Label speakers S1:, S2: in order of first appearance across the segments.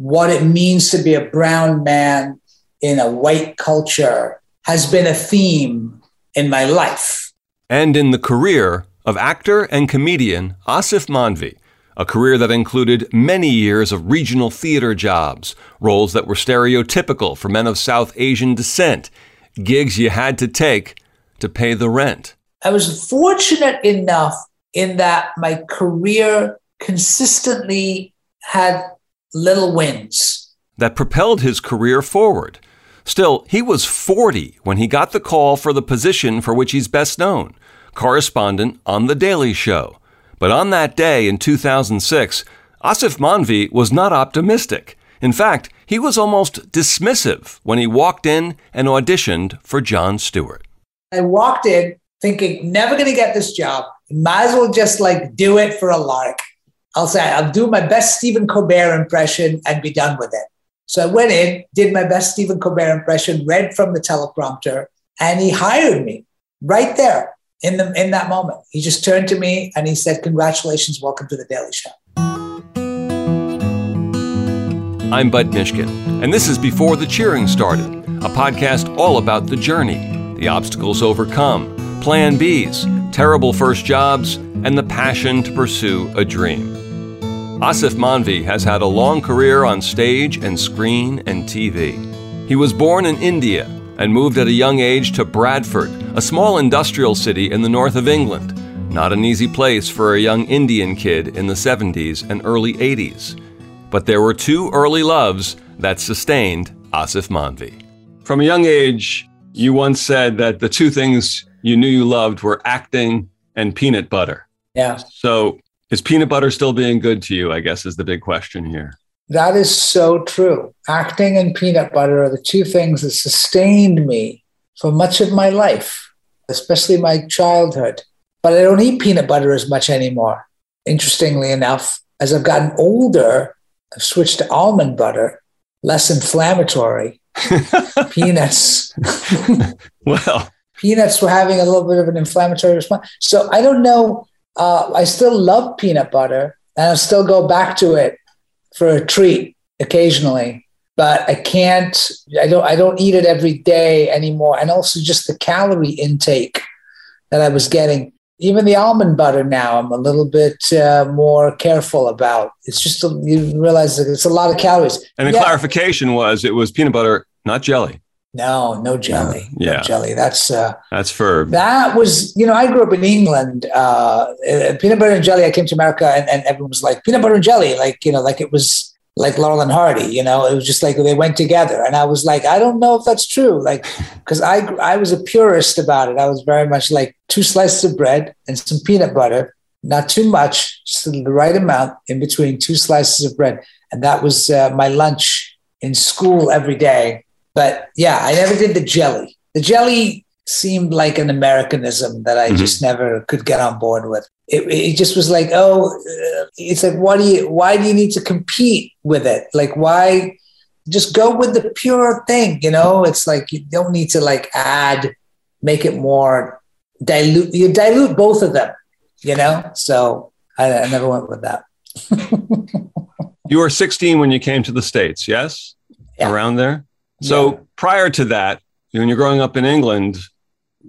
S1: what it means to be a brown man in a white culture has been a theme in my life.
S2: And in the career of actor and comedian Aasif Mandvi, a career that included many years of regional theater jobs, roles that were stereotypical for men of South Asian descent, gigs you had to take to pay the rent.
S1: I was fortunate enough in that my career consistently had little wins.
S2: That propelled his career forward. Still, he was 40 when he got the call for the position for which he's best known correspondent on The Daily Show. But on that day in 2006, Aasif Mandvi was not optimistic. In fact, he was almost dismissive when he walked in and auditioned for Jon Stewart.
S1: I walked in thinking, never going to get this job. Might as well just like do it for a lark. I'll say, I'll do my best Stephen Colbert impression and be done with it. So I went in, did my best Stephen Colbert impression, read from the teleprompter, and he hired me right there in the in that moment. He just turned to me and he said, "Congratulations, welcome to the Daily Show."
S2: I'm Bud Mishkin, and this is Before the Cheering Started, a podcast all about the journey, the obstacles overcome, plan Bs, terrible first jobs, and the passion to pursue a dream. Aasif Mandvi has had a long career on stage and screen and TV. He was born in India and moved at a young age to Bradford, a small industrial city in the north of England. Not an easy place for a young Indian kid in the 70s and early 80s. But there were two early loves that sustained Aasif Mandvi. From a young age, you once said that the two things you knew you loved were acting and peanut butter.
S1: Yeah.
S2: So is peanut butter still being good to you? I guess is the big question here.
S1: That is so true. Acting and peanut butter are the two things that sustained me for much of my life, especially my childhood. But I don't eat peanut butter as much anymore. Interestingly enough, as I've gotten older, I've switched to almond butter, less inflammatory. peanuts.
S2: well,
S1: peanuts were having a little bit of an inflammatory response. So I don't know uh, I still love peanut butter and I'll still go back to it for a treat occasionally, but I can't, I don't, I don't eat it every day anymore. And also just the calorie intake that I was getting. Even the almond butter now, I'm a little bit uh, more careful about. It's just, a, you realize it's a lot of calories.
S2: And the yeah. clarification was it was peanut butter, not jelly.
S1: No, no jelly.
S2: Yeah,
S1: no jelly. That's uh,
S2: that's for
S1: that was you know I grew up in England. Uh, uh, peanut butter and jelly. I came to America and, and everyone was like peanut butter and jelly, like you know, like it was like Laurel and Hardy. You know, it was just like they went together. And I was like, I don't know if that's true, like because I I was a purist about it. I was very much like two slices of bread and some peanut butter, not too much, just the right amount in between two slices of bread, and that was uh, my lunch in school every day but yeah, I never did the jelly. The jelly seemed like an Americanism that I mm-hmm. just never could get on board with. It, it just was like, oh, uh, it's like, why do you, why do you need to compete with it? Like, why just go with the pure thing? You know, it's like you don't need to like add, make it more dilute. You dilute both of them, you know? So I, I never went with that.
S2: you were 16 when you came to the States, yes? Yeah. Around there? So yeah. prior to that, when you're growing up in England,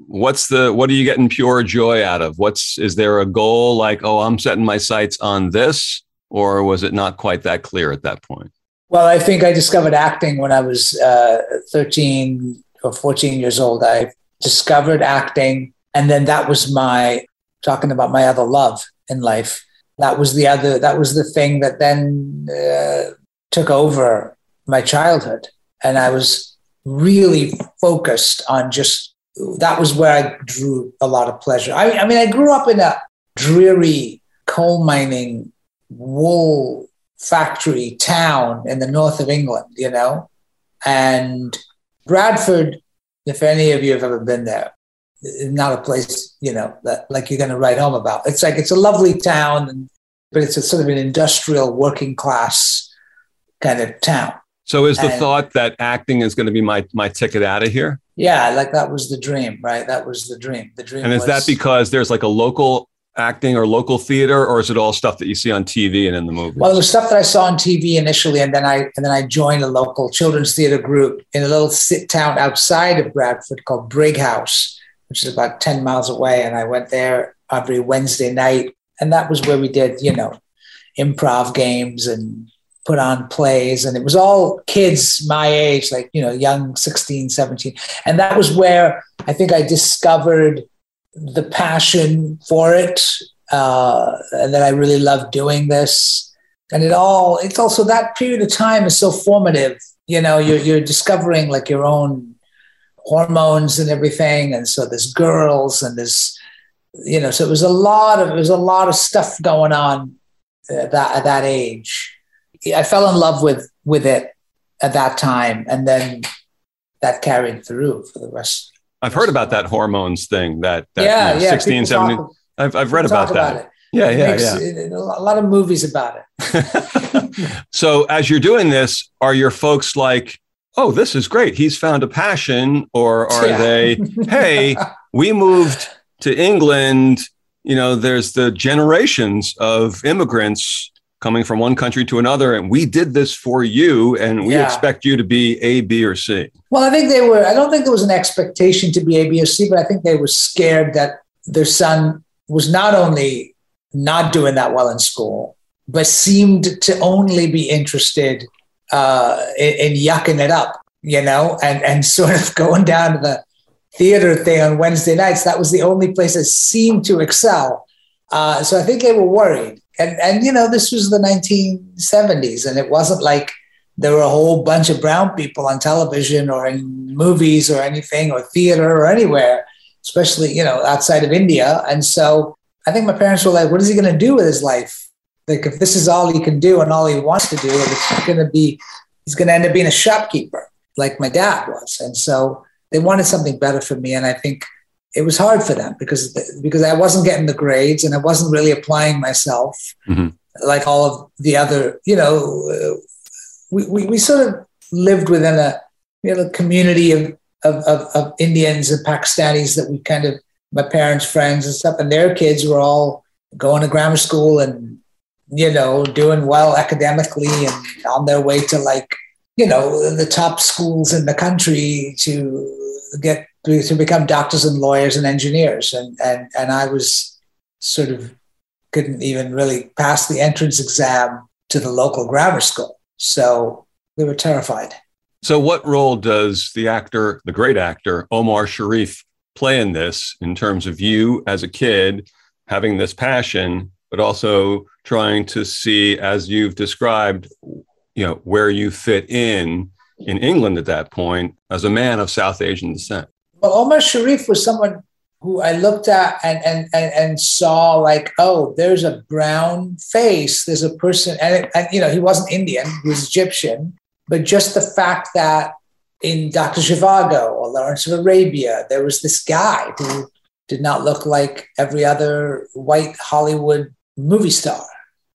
S2: what's the what are you getting pure joy out of? What's is there a goal like, oh, I'm setting my sights on this, or was it not quite that clear at that point?
S1: Well, I think I discovered acting when I was uh, 13 or 14 years old. I discovered acting, and then that was my talking about my other love in life. That was the other. That was the thing that then uh, took over my childhood and I was really focused on just that was where I drew a lot of pleasure. I, I mean, I grew up in a dreary coal mining wool factory town in the north of England, you know, and Bradford. If any of you have ever been there, not a place you know that like you're going to write home about. It's like it's a lovely town, but it's a sort of an industrial working class kind of town.
S2: So is the and, thought that acting is going to be my my ticket out of here?
S1: Yeah, like that was the dream, right? That was the dream. The dream.
S2: And is
S1: was,
S2: that because there's like a local acting or local theater, or is it all stuff that you see on TV and in the movies?
S1: Well, it was stuff that I saw on TV initially, and then I and then I joined a local children's theater group in a little sit town outside of Bradford called Brighouse, which is about ten miles away. And I went there every Wednesday night, and that was where we did, you know, improv games and put on plays and it was all kids my age like you know young 16 17 and that was where i think i discovered the passion for it uh, and that I really loved doing this. And it all, it's also that period of time is so formative. You know, you're, you're discovering like your own hormones and everything. And so there's girls and there's, you know, so it was a lot of, it was a lot of stuff going on at that, at that age. I fell in love with, with it at that time. And then that carried through for the rest
S2: I've heard about that hormones thing that, that yeah, you know, yeah, 16, 17. Talk, I've, I've read about that. About yeah, yeah, makes, yeah.
S1: It, a lot of movies about
S2: it. so as you're doing this, are your folks like, oh, this is great. He's found a passion. Or are yeah. they, hey, we moved to England. You know, there's the generations of immigrants coming from one country to another and we did this for you and we yeah. expect you to be a b or c.
S1: Well i think they were i don't think there was an expectation to be a b or c but i think they were scared that their son was not only not doing that well in school but seemed to only be interested uh, in, in yucking it up you know and and sort of going down to the theater thing on wednesday nights. That was the only place that seemed to excel. Uh, so i think they were worried and and you know this was the 1970s and it wasn't like there were a whole bunch of brown people on television or in movies or anything or theater or anywhere especially you know outside of india. And so i think my parents were like what is he going to do with his life? Like if this is all he can do and all he wants to do it's going to be he's going to end up being a shopkeeper like my dad was. And so they wanted something better for me and i think it was hard for them because because I wasn't getting the grades and I wasn't really applying myself mm-hmm. like all of the other. You know, uh, we, we, we sort of lived within a you know community of, of, of of Indians and Pakistanis that we kind of my parents' friends and stuff, and their kids were all going to grammar school and you know doing well academically and on their way to like you know the top schools in the country to get to, become doctors and lawyers and engineers. And, and, and I was sort of couldn't even really pass the entrance exam to the local grammar school. So we were terrified.
S2: So, what role does the actor, the great actor, Omar Sharif, play in this in terms of you as a kid having this passion, but also trying to see, as you've described, you know, where you fit in in England at that point as a man of South Asian descent?
S1: Well, Omar Sharif was someone who I looked at and, and, and, and saw like, oh, there's a brown face. There's a person, and, it, and, you know, he wasn't Indian, he was Egyptian. But just the fact that in Dr. Zhivago or Lawrence of Arabia, there was this guy who did not look like every other white Hollywood movie star.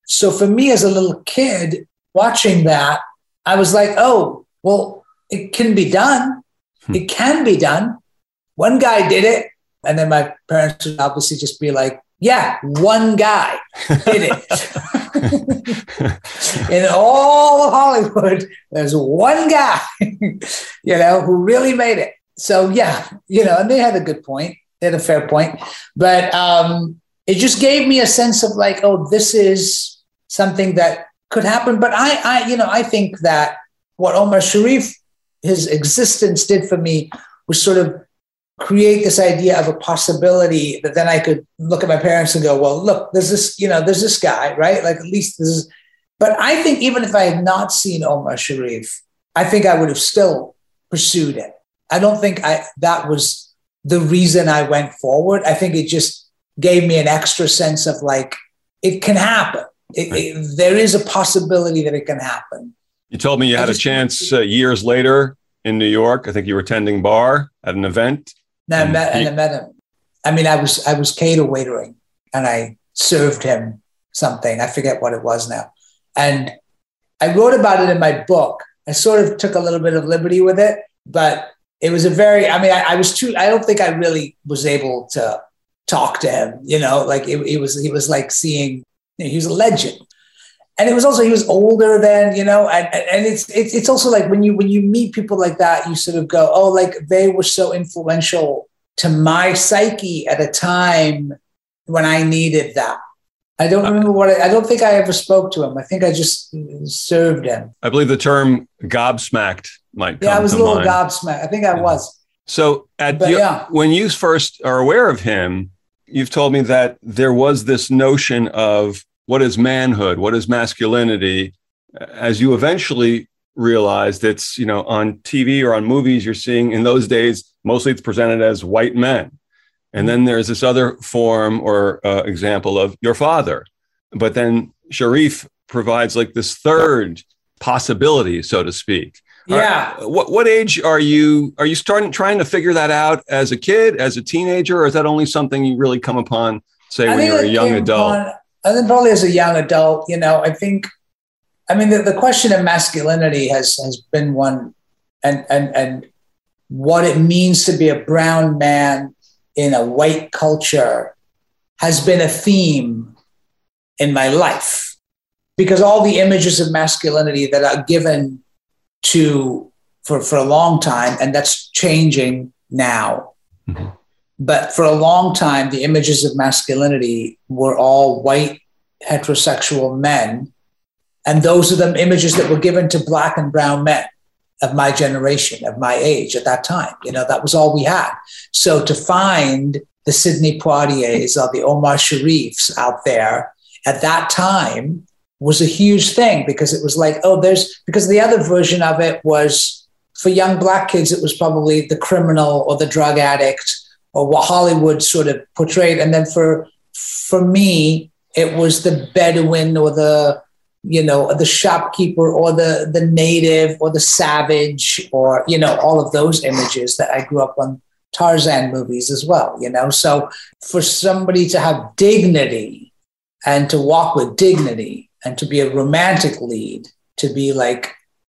S1: So for me as a little kid watching that, I was like, oh, well, it can be done. Hmm. It can be done one guy did it. And then my parents would obviously just be like, yeah, one guy did it. In all of Hollywood, there's one guy, you know, who really made it. So yeah, you know, and they had a good point. They had a fair point. But um, it just gave me a sense of like, oh, this is something that could happen. But I, I, you know, I think that what Omar Sharif, his existence did for me was sort of create this idea of a possibility that then I could look at my parents and go, well, look, there's this, you know, there's this guy, right? Like at least this is, but I think even if I had not seen Omar Sharif, I think I would have still pursued it. I don't think I that was the reason I went forward. I think it just gave me an extra sense of like it can happen. It, it, there is a possibility that it can happen.
S2: You told me you had just, a chance uh, years later in New York. I think you were attending bar at an event,
S1: no, I met, and I met him. I mean, I was I was cater waitering, and I served him something. I forget what it was now, and I wrote about it in my book. I sort of took a little bit of liberty with it, but it was a very. I mean, I, I was too. I don't think I really was able to talk to him. You know, like it, it was he was like seeing you know, he was a legend. And it was also he was older then, you know, and, and it's, it's it's also like when you when you meet people like that, you sort of go, oh, like they were so influential to my psyche at a time when I needed that. I don't uh, remember what I, I, don't think I ever spoke to him. I think I just served him.
S2: I believe the term gobsmacked might
S1: Yeah, I was a little
S2: mind.
S1: gobsmacked. I think I yeah. was.
S2: So at but, yeah. when you first are aware of him, you've told me that there was this notion of what is manhood, what is masculinity, as you eventually realized it's, you know, on TV or on movies you're seeing in those days, mostly it's presented as white men. And then there's this other form or uh, example of your father. But then Sharif provides like this third possibility, so to speak.
S1: Yeah.
S2: What what age are you are you starting trying to figure that out as a kid, as a teenager, or is that only something you really come upon, say, I when you're a young adult? Upon,
S1: I then probably as a young adult, you know, I think I mean the, the question of masculinity has has been one and and and what it means to be a brown man in a white culture has been a theme in my life because all the images of masculinity that are given to for, for a long time and that's changing now mm-hmm. But for a long time the images of masculinity were all white heterosexual men and those are the images that were given to black and brown men of my generation, of my age at that time. You know, that was all we had. So to find the Sidney Poitiers or the Omar Sharifs out there at that time was a huge thing because it was like, oh, there's because the other version of it was for young black kids, it was probably the criminal or the drug addict or what Hollywood sort of portrayed. And then for for me, it was the Bedouin or the you know the shopkeeper or the the native or the savage or you know all of those images that i grew up on tarzan movies as well you know so for somebody to have dignity and to walk with dignity and to be a romantic lead to be like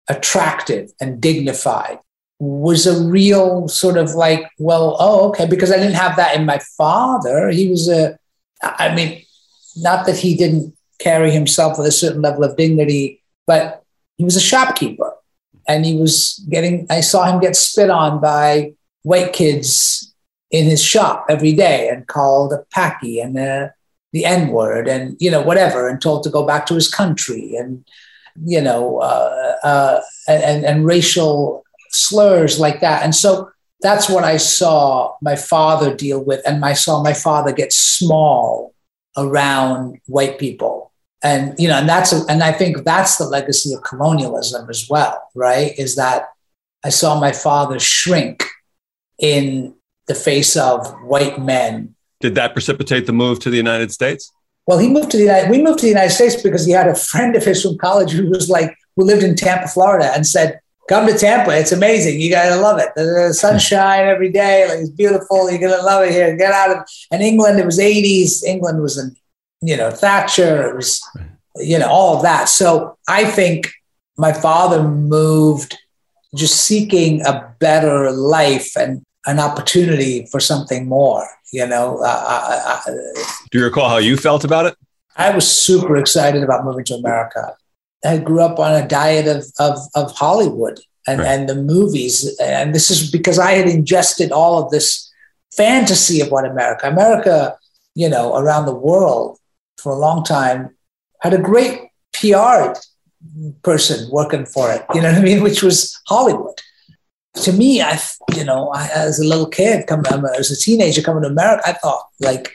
S1: attractive and dignified was a real sort of like well oh okay because i didn't have that in my father he was a i mean not that he didn't carry himself with a certain level of dignity. But he was a shopkeeper and he was getting, I saw him get spit on by white kids in his shop every day and called a packy and uh, the N word and, you know, whatever, and told to go back to his country and, you know, uh, uh, and, and racial slurs like that. And so that's what I saw my father deal with. And I saw my father get small around white people and you know and that's a, and i think that's the legacy of colonialism as well right is that i saw my father shrink in the face of white men
S2: did that precipitate the move to the united states
S1: well he moved to the united we moved to the united states because he had a friend of his from college who was like who lived in tampa florida and said come to tampa it's amazing you gotta love it the sunshine every day like it's beautiful you're gonna love it here get out of and england it was 80s england was an you know, Thatcher, it was, you know, all of that. So I think my father moved just seeking a better life and an opportunity for something more, you know. Uh, I,
S2: I, Do you recall how you felt about it?
S1: I was super excited about moving to America. I grew up on a diet of, of, of Hollywood and, right. and the movies. And this is because I had ingested all of this fantasy of what America, America, you know, around the world for a long time, had a great PR person working for it, you know what I mean, which was Hollywood. To me, I, you know, I, as a little kid, coming, as a teenager coming to America, I thought like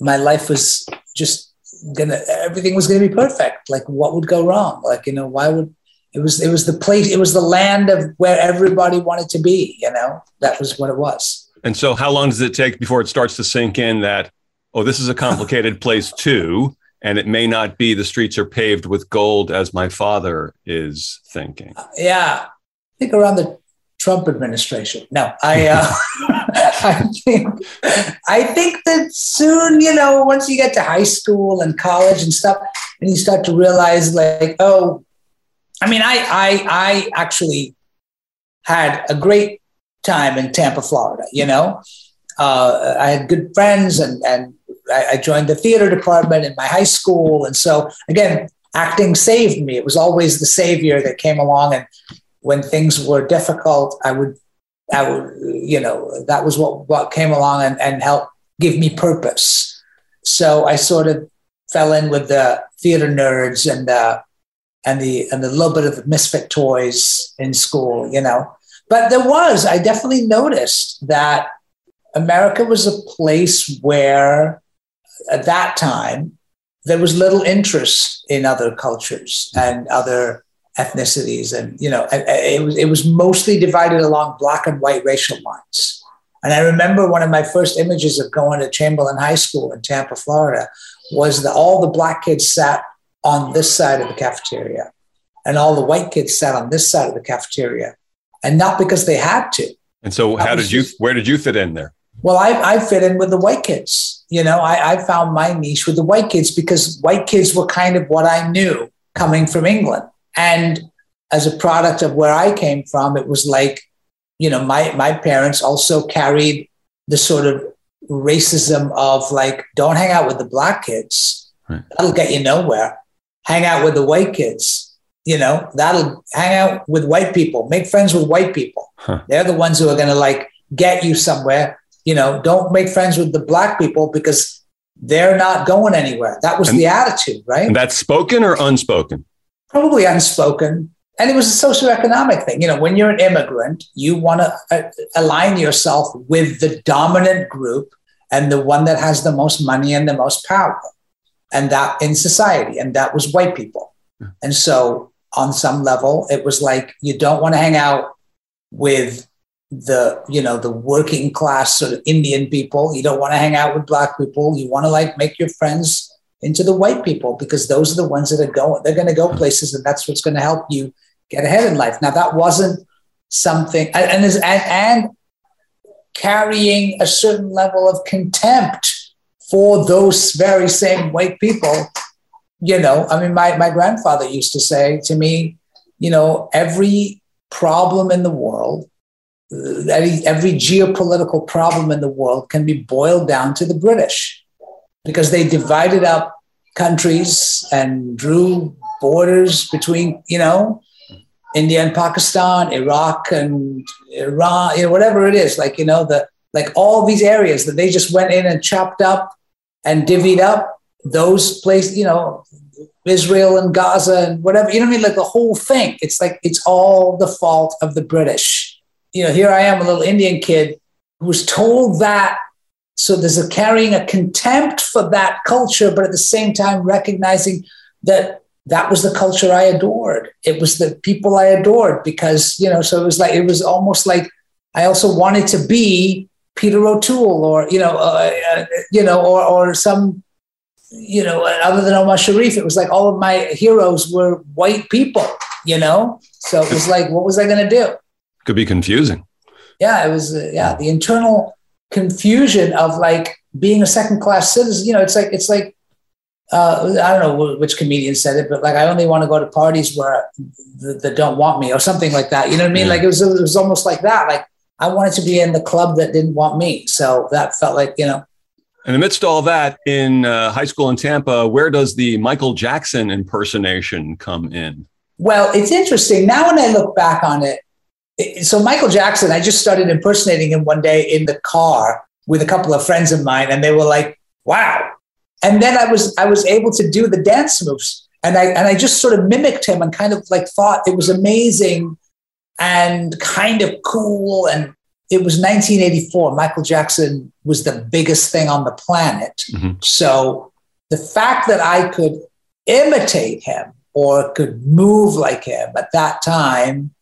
S1: my life was just gonna, everything was gonna be perfect. Like, what would go wrong? Like, you know, why would it was? It was the place. It was the land of where everybody wanted to be. You know, that was what it was.
S2: And so, how long does it take before it starts to sink in that oh, this is a complicated place too. And it may not be the streets are paved with gold as my father is thinking.
S1: Uh, yeah. I think around the Trump administration. No, I, uh, I think, I think that soon, you know, once you get to high school and college and stuff, and you start to realize, like, oh, I mean, I, I, I actually had a great time in Tampa, Florida. You know, uh, I had good friends and, and I, I joined the theater department in my high school. And so, again, acting saved me. It was always the savior that came along. And when things were difficult, I would, I would, you know, that was what, what came along and, and helped give me purpose. So I sort of fell in with the theater nerds and the, and the, and the little bit of the misfit toys in school, you know. But there was, I definitely noticed that America was a place where at that time, there was little interest in other cultures and other ethnicities, and you know, it was it was mostly divided along black and white racial lines. And I remember one of my first images of going to Chamberlain High School in Tampa, Florida, was that all the black kids sat on this side of the cafeteria, and all the white kids sat on this side of the cafeteria, and not because they had to.
S2: And so, how did you? Where did you fit in there?
S1: Well, I, I fit in with the white kids you know, I, I found my niche with the white kids because white kids were kind of what I knew coming from England. And as a product of where I came from, it was like, you know, my, my parents also carried the sort of racism of like, don't hang out with the black kids. Right. That'll get you nowhere. Hang out with the white kids. You know, that'll hang out with white people, make friends with white people. Huh. They're the ones who are going to like get you somewhere you know, don't make friends with the black people because they're not going anywhere. That was and, the attitude, right?
S2: And that's spoken or unspoken?
S1: Probably unspoken. And it was a socioeconomic thing. You know, when you're an immigrant, you want to uh, align yourself with the dominant group and the one that has the most money and the most power, and that in society. And that was white people. And so, on some level, it was like you don't want to hang out with the you know the working class sort of indian people you don't want to hang out with black people you want to like make your friends into the white people because those are the ones that are going they're going to go places and that's what's going to help you get ahead in life. Now that wasn't something and and, and carrying a certain level of contempt for those very same white people you know i mean my, my grandfather used to say to me you know every problem in the world uh, every, every geopolitical problem in the world can be boiled down to the British because they divided up countries and drew borders between, you know, India and Pakistan, Iraq and Iran, you know, whatever it is, like, you know, the like all these areas that they just went in and chopped up and divvied up those places, you know, Israel and Gaza and whatever, you know what I mean? Like the whole thing. It's like it's all the fault of the British you know, here I am, a little Indian kid who was told that. So there's a carrying a contempt for that culture, but at the same time recognizing that that was the culture I adored. It was the people I adored because, you know, so it was like, it was almost like I also wanted to be Peter O'Toole or, you know, uh, uh, you know, or, or some, you know, other than Omar Sharif, it was like all of my heroes were white people, you know? So it was like, what was I going to do?
S2: could be confusing.
S1: Yeah, it was. Uh, yeah, the internal confusion of like being a second class citizen. You know, it's like it's like uh, I don't know which comedian said it, but like I only want to go to parties where that don't want me or something like that. You know what I mean? Yeah. Like it was it was almost like that. Like I wanted to be in the club that didn't want me, so that felt like you know.
S2: And amidst all that, in uh, high school in Tampa, where does the Michael Jackson impersonation come in?
S1: Well, it's interesting now when I look back on it so Michael Jackson, I just started impersonating him one day in the car with a couple of friends of mine, and they were like, "Wow!" And then I was I was able to do the dance moves, and I and I just sort of mimicked him and kind of like thought it was amazing and kind of cool. And it was 1984. Michael Jackson was the biggest thing on the planet. Mm-hmm. So the fact that I could imitate him or could move like him at that time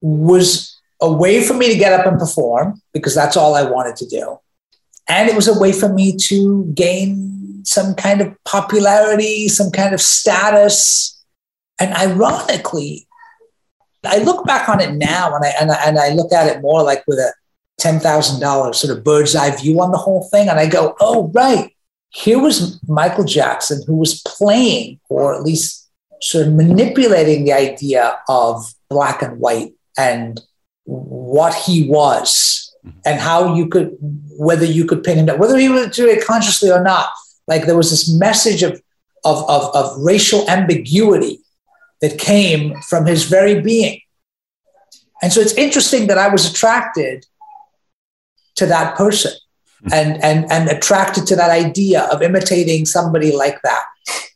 S1: was a way for me to get up and perform because that's all I wanted to do. And it was a way for me to gain some kind of popularity, some kind of status. And ironically, I look back on it now and I, and I, and I look at it more like with a $10,000 sort of bird's eye view on the whole thing. And I go, oh, right. Here was Michael Jackson who was playing or at least sort of manipulating the idea of black and white and what he was mm-hmm. and how you could, whether you could pin him down, whether he was doing it consciously or not. Like there was this message of, of, of, of racial ambiguity that came from his very being. And so it's interesting that I was attracted to that person mm-hmm. and, and, and attracted to that idea of imitating somebody like that.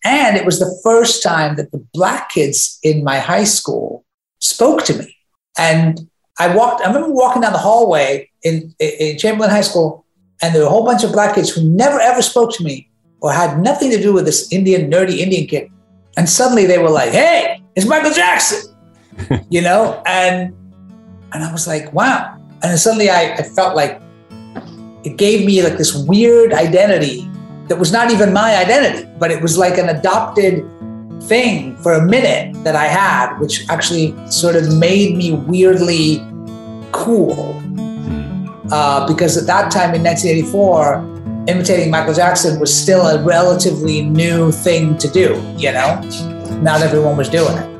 S1: And it was the first time that the black kids in my high school spoke to me. And I walked, I remember walking down the hallway in, in Chamberlain High School, and there were a whole bunch of black kids who never ever spoke to me or had nothing to do with this Indian, nerdy Indian kid. And suddenly they were like, hey, it's Michael Jackson, you know? And and I was like, wow. And then suddenly I, I felt like it gave me like this weird identity that was not even my identity, but it was like an adopted thing for a minute that I had, which actually sort of made me weirdly cool. Uh, because at that time in 1984, imitating Michael Jackson was still a relatively new thing to do, you know? Not everyone was doing it.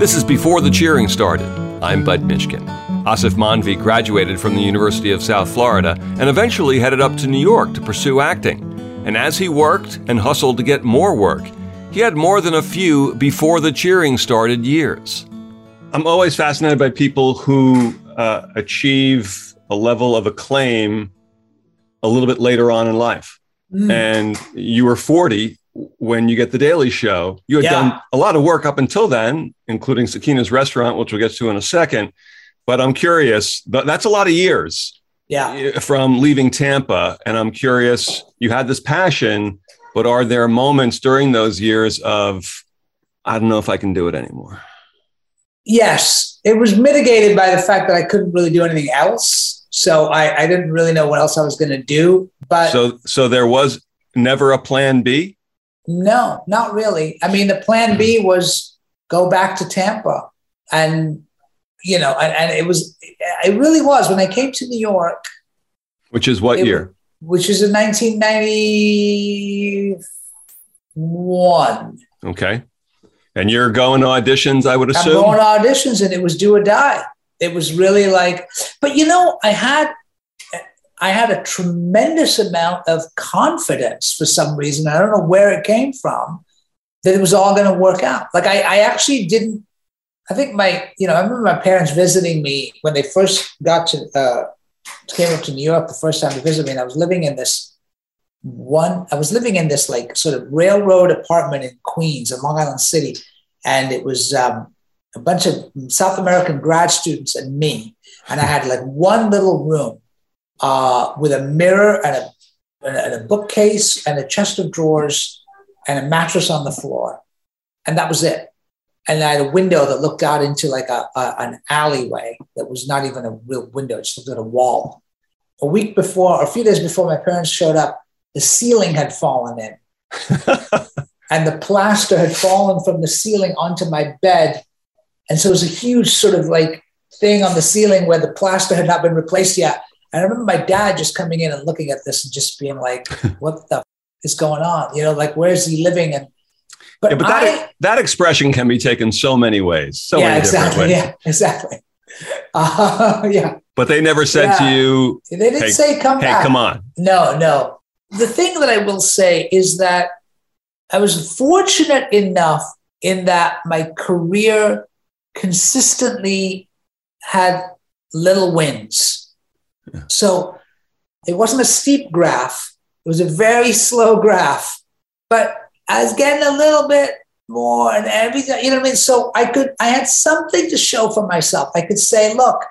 S2: This is Before the Cheering Started. I'm Bud Mishkin. Aasif Mandvi graduated from the University of South Florida and eventually headed up to New York to pursue acting. And as he worked and hustled to get more work, he had more than a few before the cheering started years.
S3: I'm always fascinated by people who uh, achieve a level of acclaim a little bit later on in life. Mm. And you were 40 when you get the Daily Show. You had yeah. done a lot of work up until then, including Sakina's restaurant, which we'll get to in a second. But I'm curious, that's a lot of years.
S1: Yeah.
S3: From leaving Tampa. And I'm curious, you had this passion, but are there moments during those years of, I don't know if I can do it anymore?
S1: Yes. It was mitigated by the fact that I couldn't really do anything else. So I, I didn't really know what else I was going to do. But
S3: so, so there was never a plan B?
S1: No, not really. I mean, the plan B was go back to Tampa. And, you know, and, and it was, it really was when I came to New York.
S3: Which is what
S1: it,
S3: year?
S1: Which is in 1991.
S3: Okay. And you're going to auditions, I would assume?
S1: I'm going to auditions and it was do or die. It was really like, but you know, I had I had a tremendous amount of confidence for some reason. I don't know where it came from that it was all going to work out. Like I, I actually didn't. I think my, you know, I remember my parents visiting me when they first got to uh, came up to New York the first time to visit me, and I was living in this one. I was living in this like sort of railroad apartment in Queens, in Long Island City, and it was um, a bunch of South American grad students and me, and I had like one little room uh, with a mirror and a, and a bookcase and a chest of drawers and a mattress on the floor. And that was it. And I had a window that looked out into like a, a an alleyway that was not even a real window, it just looked at a wall. A week before, or a few days before my parents showed up, the ceiling had fallen in. and the plaster had fallen from the ceiling onto my bed. And so it was a huge sort of like thing on the ceiling where the plaster had not been replaced yet. And I remember my dad just coming in and looking at this and just being like, "What the f- is going on?" You know, like where's he living? And
S3: but, yeah, but that I, that expression can be taken so many ways. So
S1: yeah,
S3: many
S1: exactly.
S3: Ways.
S1: Yeah, exactly. Uh, yeah.
S3: But they never said yeah. to you,
S1: they didn't hey, say, "Come
S3: hey,
S1: back."
S3: come on.
S1: No, no. The thing that I will say is that I was fortunate enough in that my career consistently had little wins so it wasn't a steep graph, it was a very slow graph. But I was getting a little bit more and everything, you know what I mean? So I could, I had something to show for myself. I could say, look,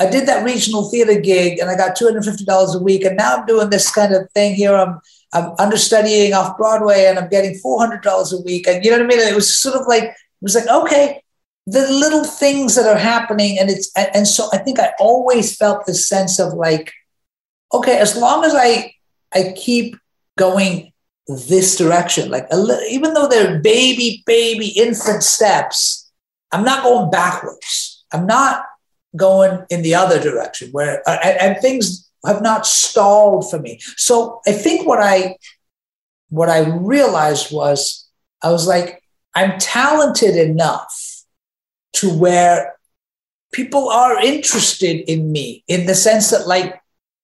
S1: I did that regional theater gig and I got $250 a week. And now I'm doing this kind of thing here. I'm, I'm understudying off Broadway and I'm getting $400 a week. And you know what I mean? it was sort of like, it was like, okay, the little things that are happening and it's and so i think i always felt this sense of like okay as long as i i keep going this direction. Like little, even though they're baby baby infant steps i'm not going backwards. I'm not going in the other direction where uh, and, and things have not stalled for me. So i think what i what i realized was i was like i'm talented enough to where people are interested in me in the sense that like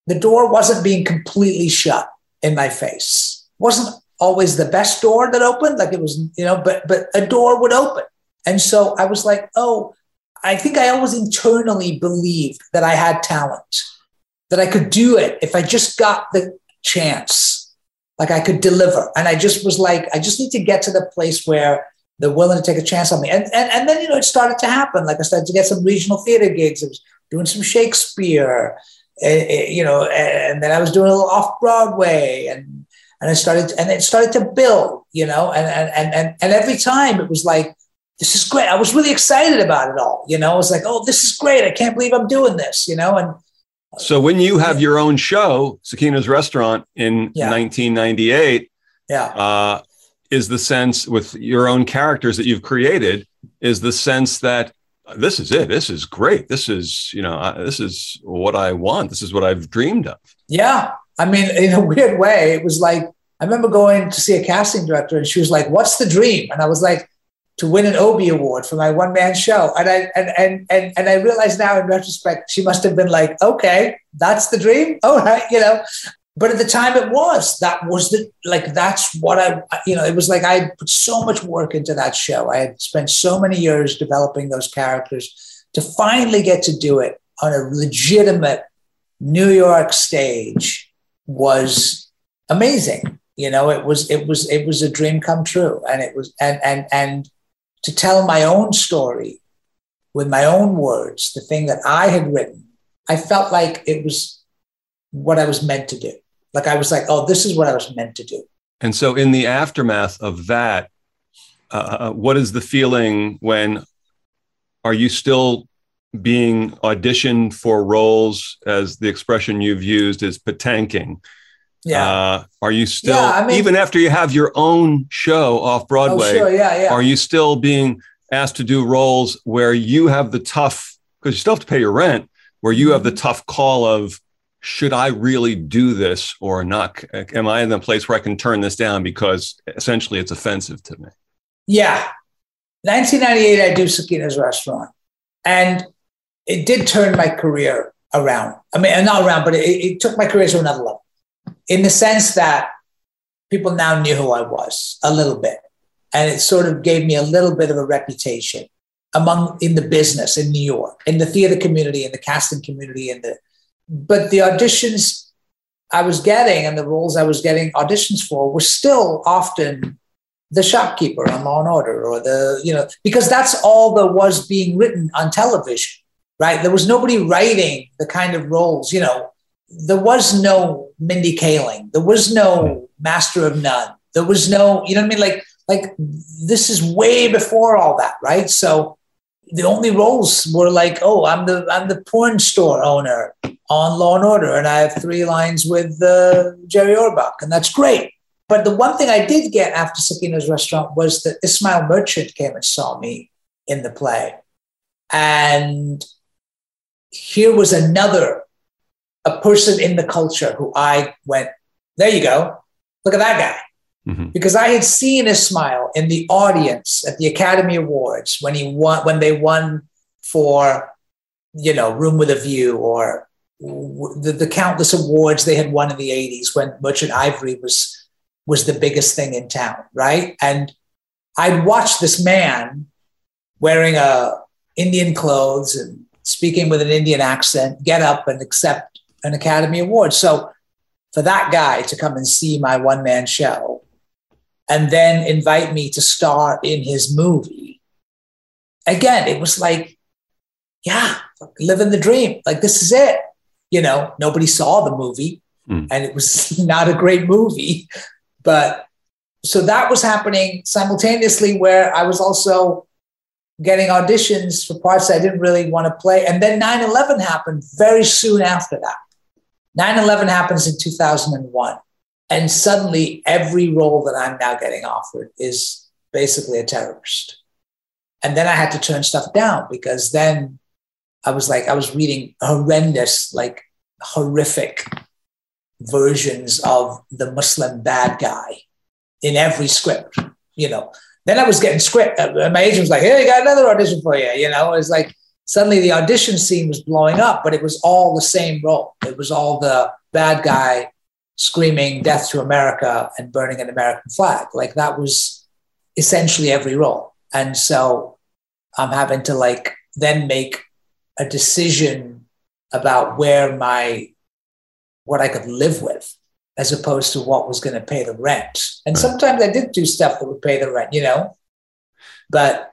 S1: the door wasn't being completely shut in my face. Wasn't always the best door that opened, like it was, you know, but but a door would open. And so I was like, oh, I think I always internally believed that I had talent, that I could do it if I just got the chance, like I could deliver. And I just was like, I just need to get to the place where they're willing to take a chance on me. And, and, and then, you know, it started to happen. Like I started to get some regional theater gigs. I was doing some Shakespeare, uh, you know, and then I was doing a little off Broadway and, and it started, and it started to build, you know, and, and, and, and every time it was like, this is great. I was really excited about it all. You know, I was like, oh, this is great. I can't believe I'm doing this, you know? And
S3: so when you have your own show, Sakina's Restaurant in yeah. 1998,
S1: yeah.
S3: Uh, is the sense with your own characters that you've created is the sense that this is it. This is great. This is, you know, uh, this is what I want. This is what I've dreamed of.
S1: Yeah. I mean, in a weird way, it was like, I remember going to see a casting director and she was like, what's the dream? And I was like, to win an Obie Award for my one man show. And I and, and and and I realize now in retrospect, she must have been like, okay, that's the dream. All right, you know. But at the time it was. That was the like that's what I you know, it was like I put so much work into that show. I had spent so many years developing those characters to finally get to do it on a legitimate New York stage was amazing you know it was it was it was a dream come true and it was and and and to tell my own story with my own words, the thing that I had written, I felt like it was what I was meant to do. Like I was like, oh, this is what I was meant to do.
S3: And so, in the aftermath of that, uh, uh what is the feeling when are you still being auditioned for roles, as the expression you've used is patanking?
S1: Yeah. Uh,
S3: are you still, yeah, I mean, even after you have your own show off Broadway,
S1: oh, sure, yeah, yeah.
S3: are you still being asked to do roles where you have the tough, because you still have to pay your rent, where you have the mm-hmm. tough call of, should I really do this or not? Am I in the place where I can turn this down because essentially it's offensive to me?
S1: Yeah. 1998, I do Sakina's restaurant. And it did turn my career around. I mean, uh, not around, but it, it took my career to another level in the sense that people now knew who I was a little bit. And it sort of gave me a little bit of a reputation among in the business in New York, in the theater community, in the casting community, in the but the auditions I was getting and the roles I was getting auditions for were still often the shopkeeper on Law and Order or the, you know, because that's all that was being written on television, right? There was nobody writing the kind of roles, you know, there was no Mindy Kaling. There was no Master of None. There was no, you know what I mean? Like, like this is way before all that, right? So the only roles were like, oh, I'm the I'm the porn store owner on Law and Order, and I have three lines with uh, Jerry Orbach, and that's great. But the one thing I did get after Sakina's restaurant was that Ismail Merchant came and saw me in the play, and here was another a person in the culture who I went, there you go, look at that guy. Mm-hmm. Because I had seen his smile in the audience at the Academy Awards when he won, when they won for, you know, Room with a View or the, the countless awards they had won in the 80s when Merchant Ivory was was the biggest thing in town, right? And I'd watched this man wearing a uh, Indian clothes and speaking with an Indian accent get up and accept an Academy Award. So for that guy to come and see my one man show and then invite me to star in his movie, again, it was like, yeah, living the dream. Like, this is it. You know, nobody saw the movie mm. and it was not a great movie. But so that was happening simultaneously, where I was also getting auditions for parts I didn't really want to play. And then 9 11 happened very soon after that. 9 11 happens in 2001. And suddenly, every role that I'm now getting offered is basically a terrorist. And then I had to turn stuff down because then I was like, I was reading horrendous, like horrific versions of the Muslim bad guy in every script, you know. Then I was getting script. Uh, my agent was like, "Hey, I got another audition for you." You know, it's like suddenly the audition scene was blowing up, but it was all the same role. It was all the bad guy screaming death to America and burning an American flag. Like that was essentially every role. And so I'm having to like then make a decision about where my what I could live with as opposed to what was going to pay the rent. And right. sometimes I did do stuff that would pay the rent, you know. But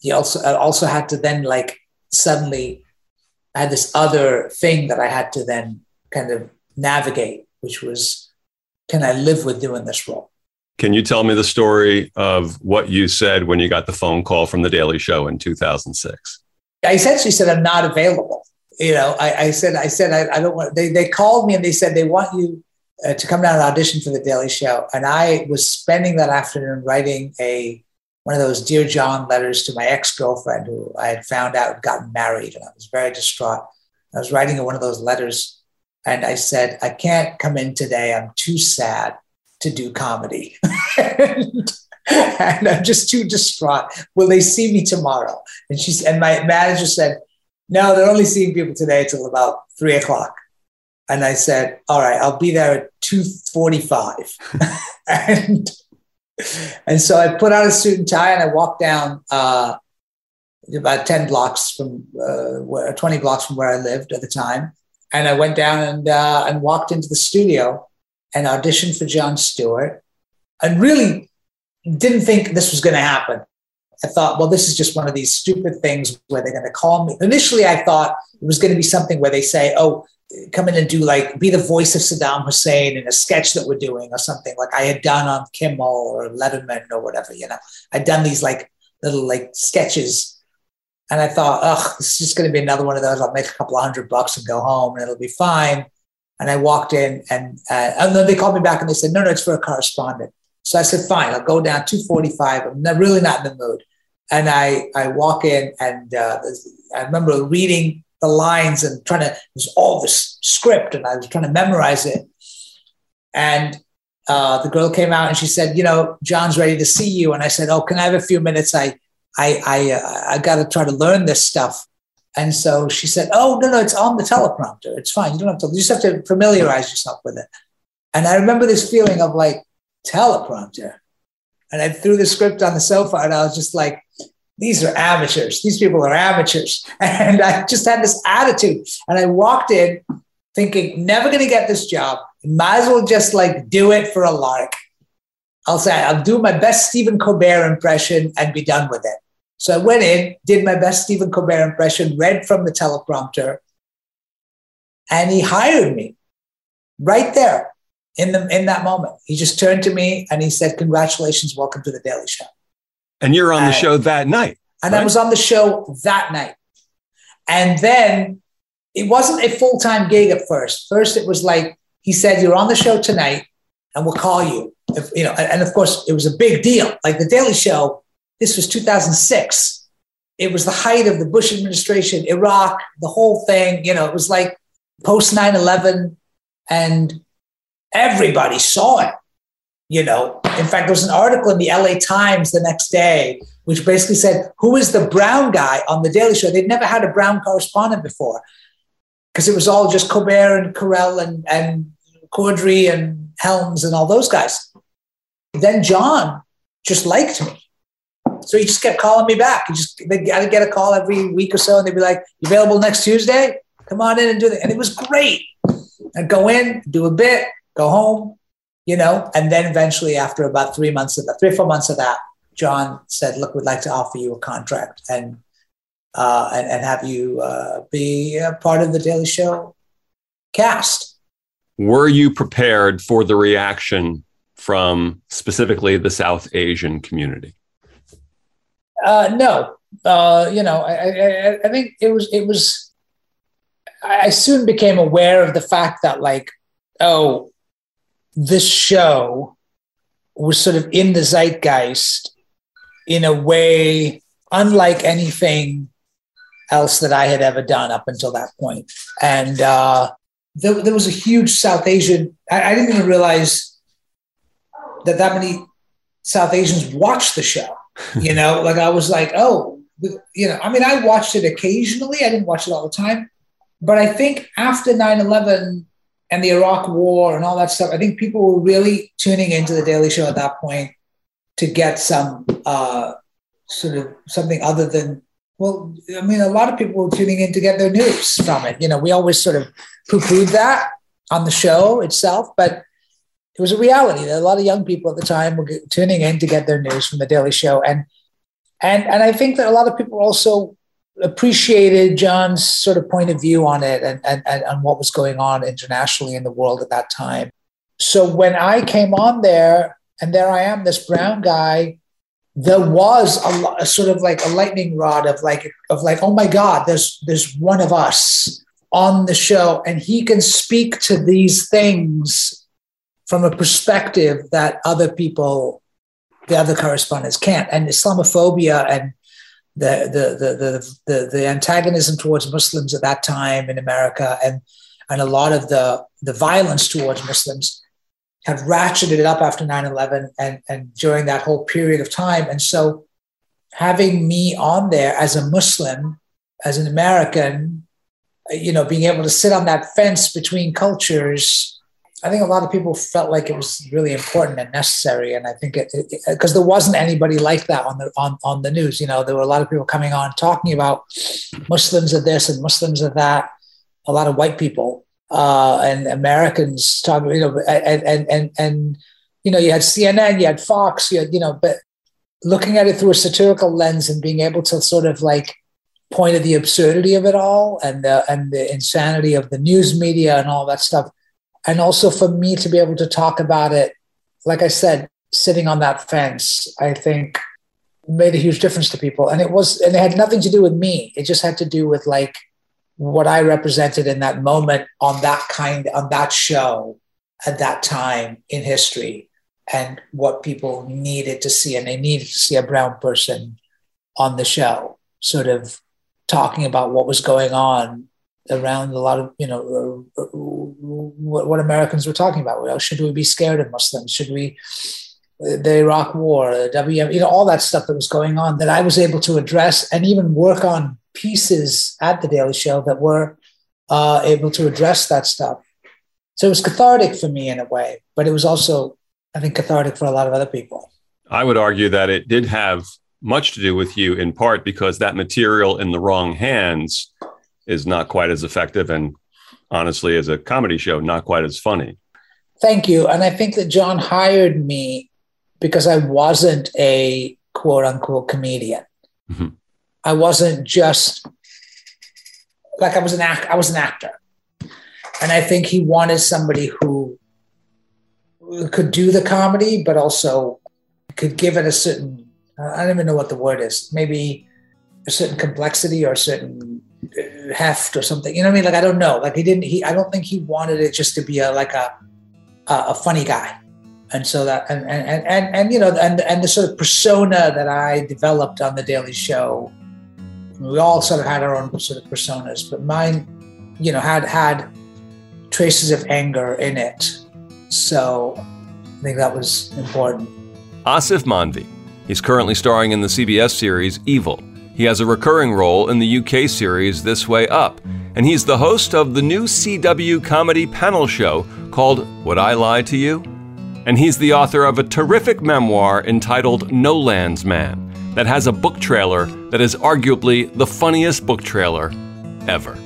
S1: you also I also had to then like suddenly I had this other thing that I had to then kind of navigate, which was can I live with doing this role?
S3: Can you tell me the story of what you said when you got the phone call from the Daily Show in 2006?
S1: I essentially said I'm not available. You know, I, I said I said I, I, don't want. They they called me and they said they want you uh, to come down and audition for the Daily Show, and I was spending that afternoon writing a one of those dear John letters to my ex girlfriend who I had found out had gotten married, and I was very distraught. I was writing one of those letters, and I said, "I can't come in today. I'm too sad to do comedy." and, and I'm just too distraught. Will they see me tomorrow? And she's and my manager said, No, they're only seeing people today till about three o'clock. And I said, All right, I'll be there at 2:45. and and so I put on a suit and tie and I walked down uh, about 10 blocks from uh, where, 20 blocks from where I lived at the time. And I went down and uh, and walked into the studio and auditioned for Jon Stewart. And really didn't think this was going to happen. I thought, well, this is just one of these stupid things where they're going to call me. Initially, I thought it was going to be something where they say, oh, come in and do like be the voice of Saddam Hussein in a sketch that we're doing or something like I had done on Kimmel or Letterman or whatever, you know. I'd done these like little like sketches. And I thought, oh, this is just going to be another one of those. I'll make a couple of hundred bucks and go home and it'll be fine. And I walked in and, uh, and then they called me back and they said, no, no, it's for a correspondent. So I said, fine, I'll go down 245. I'm not, really not in the mood. And I, I walk in and uh, I remember reading the lines and trying to, it was all this script and I was trying to memorize it. And uh, the girl came out and she said, you know, Jon's ready to see you. And I said, oh, can I have a few minutes? I, I, I, uh, I got to try to learn this stuff. And so she said, oh, no, no, it's on the teleprompter. It's fine. You don't have to, you just have to familiarize yourself with it. And I remember this feeling of like, teleprompter. And I threw the script on the sofa and I was just like, these are amateurs. These people are amateurs. And I just had this attitude. And I walked in thinking, never going to get this job. Might as well just like do it for a lark. I'll say, I'll do my best Stephen Colbert impression and be done with it. So I went in, did my best Stephen Colbert impression, read from the teleprompter, and he hired me right there in the in that moment. He just turned to me and he said, "Congratulations, welcome to the Daily Show."
S3: And you're on the show that night.
S1: And right? I was on the show that night. And then it wasn't a full time gig at first. First, it was like he said, "You're on the show tonight, and we'll call you." If, you know, and of course, it was a big deal. Like the Daily Show. This was 2006. It was the height of the Bush administration, Iraq, the whole thing. You know, it was like post 9 11. And everybody saw it. You know, in fact, there was an article in the LA Times the next day, which basically said, Who is the brown guy on The Daily Show? They'd never had a brown correspondent before because it was all just Colbert and Carell and, and Corddry and Helms and all those guys. Then Jon just liked me. So he just kept calling me back. He just they would get a call every week or so, and they'd be like, "You available next Tuesday? Come on in and do it." And it was great. I'd go in, do a bit, go home, you know, and then eventually after about three months of that, three or four months of that, Jon said, look, we'd like to offer you a contract and, uh, and, and have you uh, be a part of the Daily Show cast.
S3: Were you prepared for the reaction from specifically the South Asian community?
S1: Uh, no, uh, you know, I, I, I think it was, it was, I soon became aware of the fact that like, oh, this show was sort of in the zeitgeist in a way unlike anything else that I had ever done up until that point. And uh, there, there, was a huge South Asian, I, I, didn't even realize that that many South Asians watched the show. You know, like I was like, oh, you know, I mean, I watched it occasionally. I didn't watch it all the time, but I think after 9/11 and the Iraq War and all that stuff, I think people were really tuning into the Daily Show at that point to get some uh, sort of something other than well, I mean, a lot of people were tuning in to get their news from it. You know, we always sort of poo-pooed that on the show itself, but it was a reality that a lot of young people at the time were tuning in to get their news from the Daily Show, and and and I think that a lot of people also appreciated Jon's sort of point of view on it and and and on what was going on internationally in the world at that time. So when I came on there, and there I am, this brown guy, there was a, a sort of like a lightning rod of like of like, oh my God, there's there's one of us on the show, and he can speak to these things from a perspective that other people, the other correspondents can't. And Islamophobia and the the the the the, antagonism towards Muslims at that time in America and and a lot of the the violence towards Muslims had ratcheted it up after 9-11 and, and during that whole period of time. And so having me on there as a Muslim, as an American, you know, being able to sit on that fence between cultures I think a lot of people felt like it was really important and necessary, and I think it because there wasn't anybody like that on the on on the news. You know, there were a lot of people coming on talking about Muslims are this and Muslims are that. A lot of white people uh, and Americans talking, you know, and and and and you know, you had CNN, you had Fox, you had you know, but looking at it through a satirical lens and being able to sort of like point at the absurdity of it all and the and the insanity of the news media and all that stuff and also for me to be able to talk about it, like I said, sitting on that fence, I think made a huge difference to people. And it was, and it had nothing to do with me. It just had to do with like what I represented in that moment on that kind, on that show at that time in history and what people needed to see. And they needed to see a brown person on the show, sort of talking about what was going on around a lot of you know uh, uh, what, what, Americans were talking about. Well, should we be scared of Muslims? Should we the Iraq War, the WM, you know, all that stuff that was going on that I was able to address and even work on pieces at the Daily Show that were uh, able to address that stuff. So it was cathartic for me in a way, but it was also, I think, cathartic for a lot of other people.
S3: I would argue that it did have much to do with you in part because that material in the wrong hands is not quite as effective and honestly as a comedy show not quite as funny.
S1: Thank you. And i think that jon hired me because i wasn't a quote unquote comedian. Mm-hmm. i wasn't just like i was an act i was an actor. And i think he wanted somebody who could do the comedy but also could give it a certain i don't even know what the word is maybe a certain complexity or a certain heft or something. You know what I mean? Like I don't know. Like he didn't. He I don't think he wanted it just to be a like a a, a funny guy. And so that and, and and and you know and and the sort of persona that I developed on the Daily Show, we all sort of had our own sort of personas, but mine, you know, had had traces of anger in it. So I think that was important.
S2: Aasif Mandvi. He's currently starring in the CBS series Evil he has a recurring role in the UK series This Way Up, and he's the host of the new CW comedy panel show called Would I Lie to You? And he's the author of a terrific memoir entitled No Land's Man that has a book trailer that is arguably the funniest book trailer ever.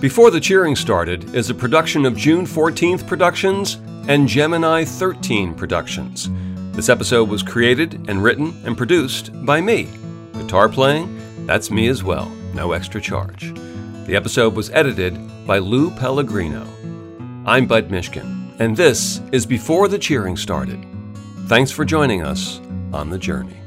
S2: Before the Cheering Started is a production of June 14th Productions and Gemini 13 Productions. This episode was created and written and produced by me, Guitar playing? That's me as well, no extra charge. The episode was edited by Lou Pellegrino. I'm Bud Mishkin, and this is Before the Cheering Started. Thanks for joining us on the journey.